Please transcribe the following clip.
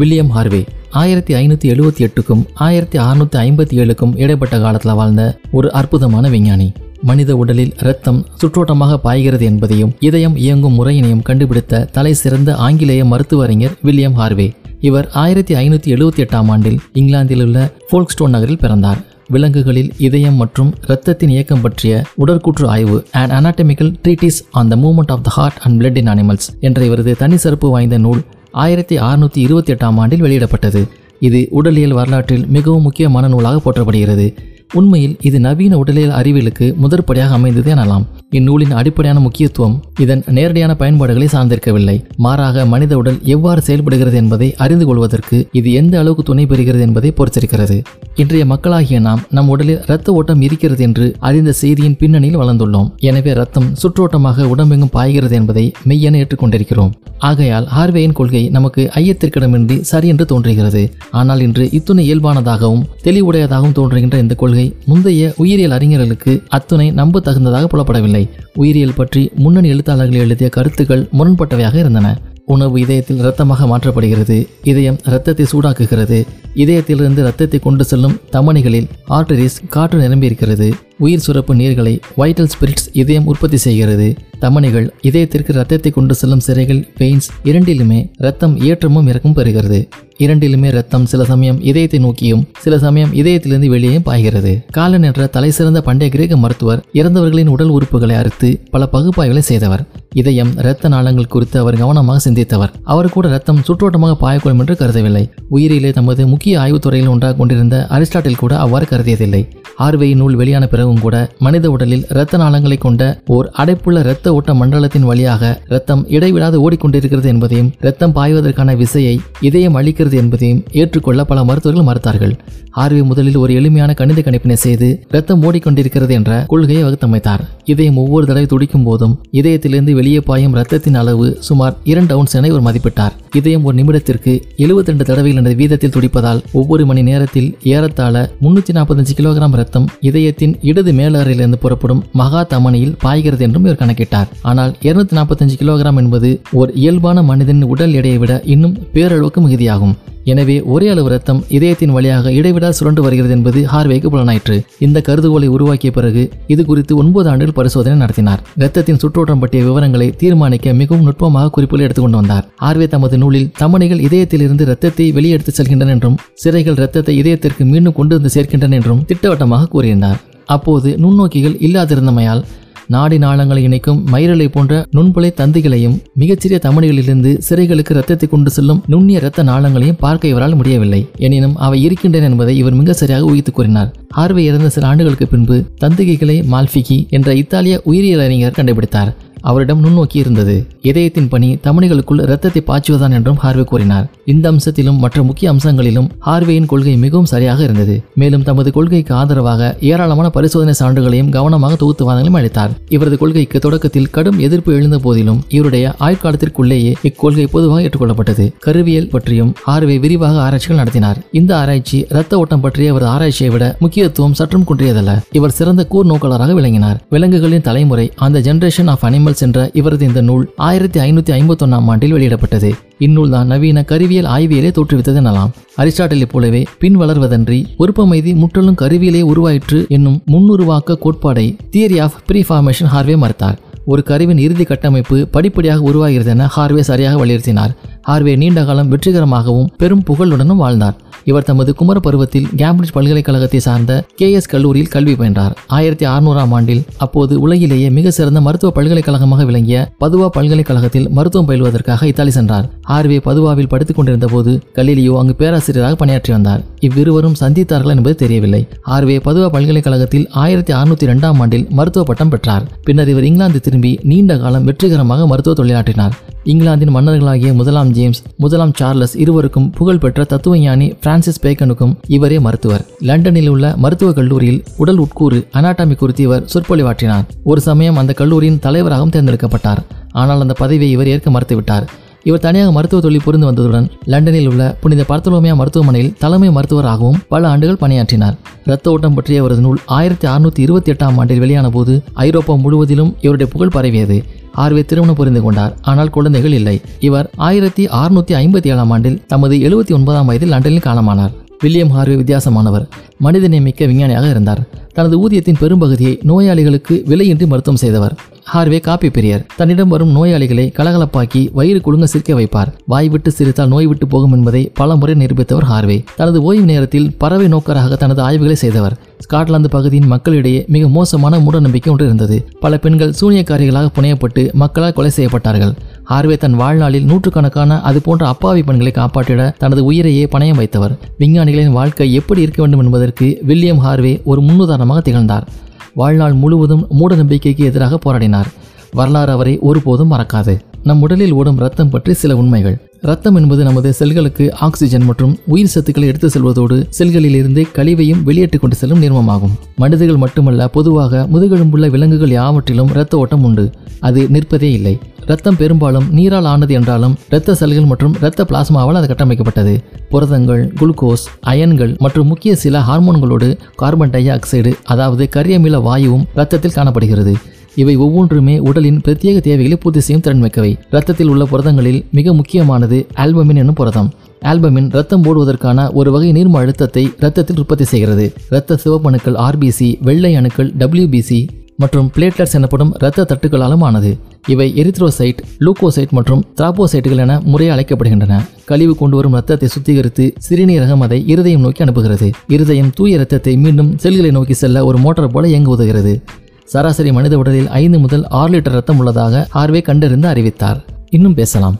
William Harvey ஆயிரத்தி ஐநூற்றி எழுபத்தி எட்டுக்கும் ஆயிரத்தி அறுநூற்றி ஐம்பத்தி ஏழுக்கும் இடைப்பட்ட காலத்தில் வாழ்ந்த ஒரு அற்புதமான விஞ்ஞானி. மனித உடலில் இரத்தம் சுற்றோட்டமாக பாய்கிறது என்பதையும் இதயம் இயங்கும் முறையினையும் கண்டுபிடித்த தலை சிறந்த ஆங்கிலேய மருத்துவ அறிஞர் வில்லியம் ஹார்வே. இவர் ஆயிரத்தி ஐநூற்றி எழுபத்தி எட்டாம் ஆண்டில் இங்கிலாந்தில் உள்ள ஃபோல்க்ஸ்டோன் நகரில் பிறந்தார். விலங்குகளில் இதயம் மற்றும் இரத்தத்தின் இயக்கம் பற்றிய உடற்கூற்று ஆய்வு and anatomical treatise on the movement of the heart and blood in animals என்ற இவரது தனி சிறப்பு வாய்ந்த நூல் ஆயிரத்தி அறுநூற்றி இருபத்தி எட்டாம் ஆண்டில் வெளியிடப்பட்டது. இது உடலியல் வரலாற்றில் மிகவும் முக்கியமான நூலாக போற்றப்படுகிறது. உண்மையில் இது நவீன உடலியல் அறிவியலுக்கு முதற்படியாக அமைந்தது எனலாம். இந்நூலின் அடிப்படையான முக்கியத்துவம் இதன் நேரடியான பயன்பாடுகளை சார்ந்திருக்கவில்லை. மாறாக மனித உடல் எவ்வாறு செயல்படுகிறது என்பதை அறிந்து கொள்வதற்கு இது எந்த அளவுக்கு துணை பெறுகிறது என்பதை பொறுத்திருக்கிறது. இன்றைய மக்களாகிய நாம் நம் உடலில் இரத்த ஓட்டம் இருக்கிறது என்று அறிந்த செய்தியின் பின்னணியில் வளர்ந்துள்ளோம். எனவே ரத்தம் சுற்றோட்டமாக உடம்பெங்கும் பாய்கிறது என்பதை மெய்யென ஏற்றுக்கொண்டிருக்கிறோம். ஆகையால் ஹார்வேயின் கொள்கை நமக்கு ஐயத்திற்கிடமின்றி சரி என்று தோன்றுகிறது. ஆனால் இன்று இத்துணை இயல்பானதாகவும் தெளிவுடையதாகவும் தோன்றுகின்ற இந்த கொள்கை முந்தைய உயிரியல் அறிஞர்களுக்கு அத்துணை நம்ப தகுந்ததாக புலப்படவில்லை. உயிரியல் பற்றி முன்னணி எழுத்தாளர்கள் எழுதிய கருத்துக்கள் முரண்பட்டவையாக இருந்தன. உணவு இதயத்தில் இரத்தமாக மாற்றப்படுகிறது இதயம் இரத்தத்தை சூடாக்குகிறது இதயத்திலிருந்து இரத்தத்தை கொண்டு செல்லும் தமனிகளில் ஆர்டரிஸ் காற்று நிரம்பியிருக்கிறது. உயிர் சுரப்பு நீர்களை வைட்டல் ஸ்பிரிட்ஸ் இதயம் உற்பத்தி செய்கிறது. தமனிகள் இதயத்திற்கு இரத்தத்தை கொண்டு செல்லும் சிறைகள் பெயின்ஸ் இரண்டிலுமே இரத்தம் ஏற்றமும் இறக்கும் பெறுகிறது. இரண்டிலுமே ரத்தம் சில சமயம் இதயத்தை நோக்கியும் சில சமயம் இதயத்திலிருந்து வெளியே பாய்கிறது. காலன் என்ற தலைசிறந்த பண்டைய கிரேக்க மருத்துவர் இறந்தவர்களின் உடல் உறுப்புகளை அறுத்து பல பகுப்பாய்வுகளை செய்தவர். இதயம் இரத்த நாளங்கள் குறித்து அவர் கவனமாக சிந்தித்தவர். அவர் கூட ரத்தம் சுற்றோட்டமாக பாயக்கூடும் என்று கருதவில்லை. உயிரிலே தமது முக்கிய ஆய்வுத்துறையில் ஒன்றாக கொண்டிருந்த அரிஸ்டாட்டில் கூட அவ்வாறு கருதியதில்லை. ஆர்வை நூல் வெளியான பிறகும் கூட மனித உடலில் இரத்த நாளங்களை கொண்ட ஓர் அடைப்புள்ள இரத்த ஓட்ட மண்டலத்தின் வழியாக இரத்தம் இடைவிடாது ஓடிக்கொண்டிருக்கிறது என்பதையும் இரத்தம் பாய்வதற்கான விசையை இதயம் அளிக்கிறது என்பதையும் ஏற்றுக்கொள்ள பல மருத்துவர்கள் மறுத்தார்கள். ஆர்வி முதலில் ஒரு எளிமையான கணித கணிப்பினை செய்து இரத்தம் ஓடிக்கொண்டிருக்கிறது என்ற கொள்கையை வகுத்தமைத்தார். இதயம் ஒவ்வொரு தடவை துடிக்கும் போதும் இதயத்திலிருந்து வெளியே பாயும் ரத்தத்தின் அளவு சுமார் இரண்டு அவுன்ஸ் என இவர் மதிப்பிட்டார். இதயம் ஒரு நிமிடத்திற்கு 72 ரெண்டு தடவைகள் என்ற வீதத்தில் துடிப்பதால் ஒவ்வொரு மணி நேரத்தில் ஏறத்தாழ முன்னூற்றி நாற்பத்தஞ்சு கிலோகிராம் ரத்தம் இதயத்தின் இடது மேலறையிலிருந்து புறப்படும் மகா தமனியில் பாய்கிறது என்றும் இவர் கணக்கிட்டார். ஆனால் 245 நாற்பத்தஞ்சு கிலோகிராம் என்பது ஒரு இயல்பான மனிதனின் உடல் எடையை விட இன்னும் பேரளவுக்கு மிகுதியாகும். எனவே ஒரே அளவு ரத்தம் இதயத்தின் வழியாக இடைவிடா சுரண்டு வருகிறது என்பது ஹார்வேக்கு புலனாயிற்று. இந்த கருதுகோளை உருவாக்கிய பிறகு இது குறித்து ஒன்பது ஆண்டுகள் பரிசோதனை நடத்தினார். ரத்தத்தின் சுற்றோட்டம் பற்றிய விவரங்களை தீர்மானிக்க மிகவும் நுட்பமாக குறிப்புகளை எடுத்துக்கொண்டு வந்தார். ஹார்வே தமது நூலில் தமனிகள் இதயத்திலிருந்து ரத்தத்தை வெளியெடுத்து செல்கின்றன என்றும் சிறைகள் இரத்தத்தை இதயத்திற்கு மீண்டும் கொண்டு வந்து சேர்க்கின்றன என்றும் திட்டவட்டமாக கூறியிருந்தார். அப்போது நுண்ணோக்கிகள் இல்லாதிருந்தமையால் நாடி நாளங்களை இணைக்கும் மயிரலை போன்ற நுண்புலை தந்திகளையும் மிகச்சிறிய தமணிகளிலிருந்து சிறைகளுக்கு ரத்தத்தை கொண்டு செல்லும் நுண்ணிய இரத்த நாளங்களையும் பார்க்க இவரால் முடியவில்லை. எனினும் அவை இருக்கின்றன என்பதை இவர் மிக சரியாக ஊகித்துக் கூறினார். ஹார்வே இறந்த சில ஆண்டுகளுக்கு பின்பு தந்திகைகளை மால்பிகி என்ற இத்தாலிய உயிரியல் அறிஞர் கண்டுபிடித்தார். அவரிடம் நுண்ணோக்கி இருந்தது. இதயத்தின் பணி தமணிகளுக்குள் இரத்தத்தை பாய்ச்சுவதான் என்றும் ஹார்வே கூறினார். இந்த அம்சத்திலும் மற்ற முக்கிய அம்சங்களிலும் ஹார்வேயின் கொள்கை மிகவும் சரியாக இருந்தது. மேலும் தமது கொள்கைக்கு ஆதரவாக ஏராளமான பரிசோதனை சான்றுகளையும் கவனமாக தொகுத்து வாதங்களையும் அளித்தார். இவரது கொள்கைக்கு தொடக்கத்தில் கடும் எதிர்ப்பு எழுந்த போதிலும் இவருடைய ஆயுட்காலத்திற்குள்ளேயே இக்கொள்கை பொதுவாக ஏற்றுக்கொள்ளப்பட்டது. கருவியல் பற்றியும் ஹார்வே விரிவாக ஆராய்ச்சிகள் நடத்தினார். இந்த ஆராய்ச்சி இரத்த ஓட்டம் பற்றிய அவரது ஆராய்ச்சியை விட முக்கியத்துவம் சற்றும் குன்றியதல்ல. இவர் சிறந்த கூர் நோக்காளராக விளங்கினார். விலங்குகளின் தலைமுறை அந்த ஜெனரேஷன் ஆஃப் அனிமல்ஸ் சென்ற இவரது இந்த நூல் ஆயிரத்தி ஐநூத்தி ஐம்பத்தொன்னாம் ஆண்டில் வெளியிடப்பட்டது. இந்நூல் தான் நவீன கருவியல் ஆய்வியலை தோற்றுவித்தது எனலாம் அரிஸ்டாட்டலை போலவே பின் வளர்வதன்றி ஒருப்பமைதி முற்றிலும் கருவியலே உருவாயிற்று என்னும் முன்னுருவாக்க கோட்பாடை தியரி ஆஃப் ப்ரீஃபார்மேஷன் ஹார்வே மறுத்தார். ஒரு கருவின் இறுதி கட்டமைப்பு படிப்படியாக உருவாகிறது என ஹார்வே சரியாக வலியுறுத்தினார். ஹார்வே நீண்ட காலம் வெற்றிகரமாகவும் பெரும் புகழுடனும் வாழ்ந்தார். இவர் தமது குமர பருவத்தில் கேம்பிரிட்ஜ் பல்கலைக்கழகத்தை சார்ந்த கே எஸ் கல்லூரியில் கல்வி பயின்றார். ஆயிரத்தி அறுநூறாம் ஆண்டில் அப்போது உலகிலேயே மிக சிறந்த மருத்துவ பல்கலைக்கழகமாக விளங்கிய பதுவா பல்கலைக்கழகத்தில் மருத்துவம் பயில்வதற்காக இத்தாலி சென்றார். ஆர்வே பதுவாவில் படித்துக் கொண்டிருந்த போது கலீலியோ அங்கு பேராசிரியராக பணியாற்றி வந்தார். இவ்விருவரும் சந்தித்தார்கள் என்பது தெரியவில்லை. ஆர்வே பதுவா பல்கலைக்கழகத்தில் ஆயிரத்தி அறுநூத்தி இரண்டாம் ஆண்டில் மருத்துவ பட்டம் பெற்றார். பின்னர் இவர் இங்கிலாந்து திரும்பி நீண்ட காலம் வெற்றிகரமாக மருத்துவ தொழிலாற்றினார். இங்கிலாந்தின் மன்னர்களாகிய முதலாம் ஜேம்ஸ் முதலாம் சார்லஸ் இருவருக்கும் புகழ்பெற்ற தத்துவஞானி பிரான்சிஸ் பேக்கனுக்கும் இவரே மருத்துவர். லண்டனில் உள்ள மருத்துவக் கல்லூரியில் உடல் உட்கூறு அனாட்டாமி குறித்து இவர் சொற்பொழிவாற்றினார். ஒரு சமயம் அந்த கல்லூரியின் தலைவராகவும் தேர்ந்தெடுக்கப்பட்டார். ஆனால் அந்த பதவியை இவர் ஏற்க மறுத்துவிட்டார். இவர் தனியாக மருத்துவ தொழில் புரிந்து வந்ததுடன் லண்டனில் உள்ள புனித பர்த்தலோமியா மருத்துவமனையில் தலைமை மருத்துவராகவும் பல ஆண்டுகள் பணியாற்றினார். இரத்த ஓட்டம் பற்றிய அவரது நூல் ஆயிரத்தி அறுநூத்தி இருபத்தி எட்டாம் ஆண்டில் வெளியான போது ஐரோப்பா முழுவதிலும் இவருடைய புகழ் பரவியது. ஹார்வே திருமணம் புரிந்து கொண்டார். ஆனால் குழந்தைகள் இல்லை. இவர் ஆயிரத்தி அறுநூத்தி ஐம்பத்தி ஏழாம் ஆண்டில் தமது எழுபத்தி ஒன்பதாம் வயதில் லண்டனில் காலமானார். William Harvey வித்தியாசமானவர். மனிதநேமிக்க விஞ்ஞானியாக இருந்தார். தனது ஊதியத்தின் பெரும்பகுதியை நோயாளிகளுக்கு விலையின்றி மருத்துவம் செய்தவர். ஹார்வே காப்பி பிரியர். தன்னிடம் வரும் நோயாளிகளை கலகலப்பாக்கி வயிறு குழுங்க சிரிக்க வைப்பார். வாய் விட்டு சிரித்தால் நோய் விட்டு போகும் என்பதை பல முறை நிரூபித்தவர் ஹார்வே. தனது ஓய்வு நேரத்தில் பறவை நோக்கராக தனது ஆய்வுகளை செய்தவர். ஸ்காட்லாந்து பகுதியின் மக்களிடையே மிக மோசமான மூடநம்பிக்கை ஒன்று இருந்தது. பல பெண்கள் சூனியக்காரிகளாக புனையப்பட்டு மக்களால் கொலை செய்யப்பட்டார்கள். ஹார்வே தன் வாழ்நாளில் நூற்றுக்கணக்கான அது போன்ற அப்பாவி பெண்களை காப்பாற்றிட தனது உயிரையே பணயம் வைத்தவர். விஞ்ஞானிகளின் வாழ்க்கை எப்படி இருக்க வேண்டும் என்பதற்கு வில்லியம் ஹார்வே ஒரு முன்னுதாரணமாக திகழ்ந்தார். வாழ்நாள் முழுவதும் மூட நம்பிக்கைக்கு எதிராக போராடினார். வரலாறு அவரை ஒருபோதும் மறக்காது. நம் உடலில் ஓடும் ரத்தம் பற்றி சில உண்மைகள். ரத்தம் என்பது நமது செல்களுக்கு ஆக்சிஜன் மற்றும் உயிர் சத்துக்களை எடுத்து செல்வதோடு செல்களில் இருந்து கழிவையும் வெளியேற்றிக் கொண்டு செல்லும் நிர்மமாகும். மனிதர்கள் மட்டுமல்ல பொதுவாக முதுகெலும்புள்ள விலங்குகள் யாவற்றிலும் இரத்த ஓட்டம் உண்டு. அது நிற்பதே இல்லை. ரத்தம் பெரும்பாலும் நீரால் ஆனது என்றாலும் இரத்த செல்கள் மற்றும் இரத்த பிளாஸ்மாவால் அது கட்டமைக்கப்பட்டது. புரதங்கள் குளுக்கோஸ் அயன்கள் மற்றும் முக்கிய சில ஹார்மோன்களோடு கார்பன் டை ஆக்சைடு அதாவது கரியமில வாயுவும் இரத்தத்தில் காணப்படுகிறது. இவை ஒவ்வொன்றுமே உடலின் பிரத்யேக தேவைகளை பூர்த்தி செய்யும் திறன்மிக்கவை ரத்தத்தில் உள்ள புரதங்களில் மிக முக்கியமானது ஆல்பமின் என்னும் புரதம். ஆல்பமின் ரத்தம் போடுவதற்கான ஒரு வகை நீர்ம அழுத்தத்தை ரத்தத்தில் உற்பத்தி செய்கிறது. இரத்த சிவப்பணுக்கள் ஆர்பிசி வெள்ளை அணுக்கள் டபிள்யூபிசி மற்றும் பிளேட்லெட்ஸ் எனப்படும் இரத்த தட்டுகளாலும் ஆனது. இவை எரித்ரோசைட் லூக்கோசைட் மற்றும் திராப்போசைட்டுகள் என முறை அழைக்கப்படுகின்றன. கழிவு கொண்டு வரும் ரத்தத்தை சுத்திகரித்து சிறுநீரகம் அதை இருதயம் நோக்கி அனுப்புகிறது. இருதயம் தூய ரத்தத்தை மீண்டும் செல்களை நோக்கி செல்ல ஒரு மோட்டார் போல இயங்க உதவுகிறது. சராசரி மனித உடலில் ஐந்து முதல் ஆறு லிட்டர் ரத்தம் உள்ளதாக ஆர்வே கண்டறிந்து அறிவித்தார். இன்னும் பேசலாம்.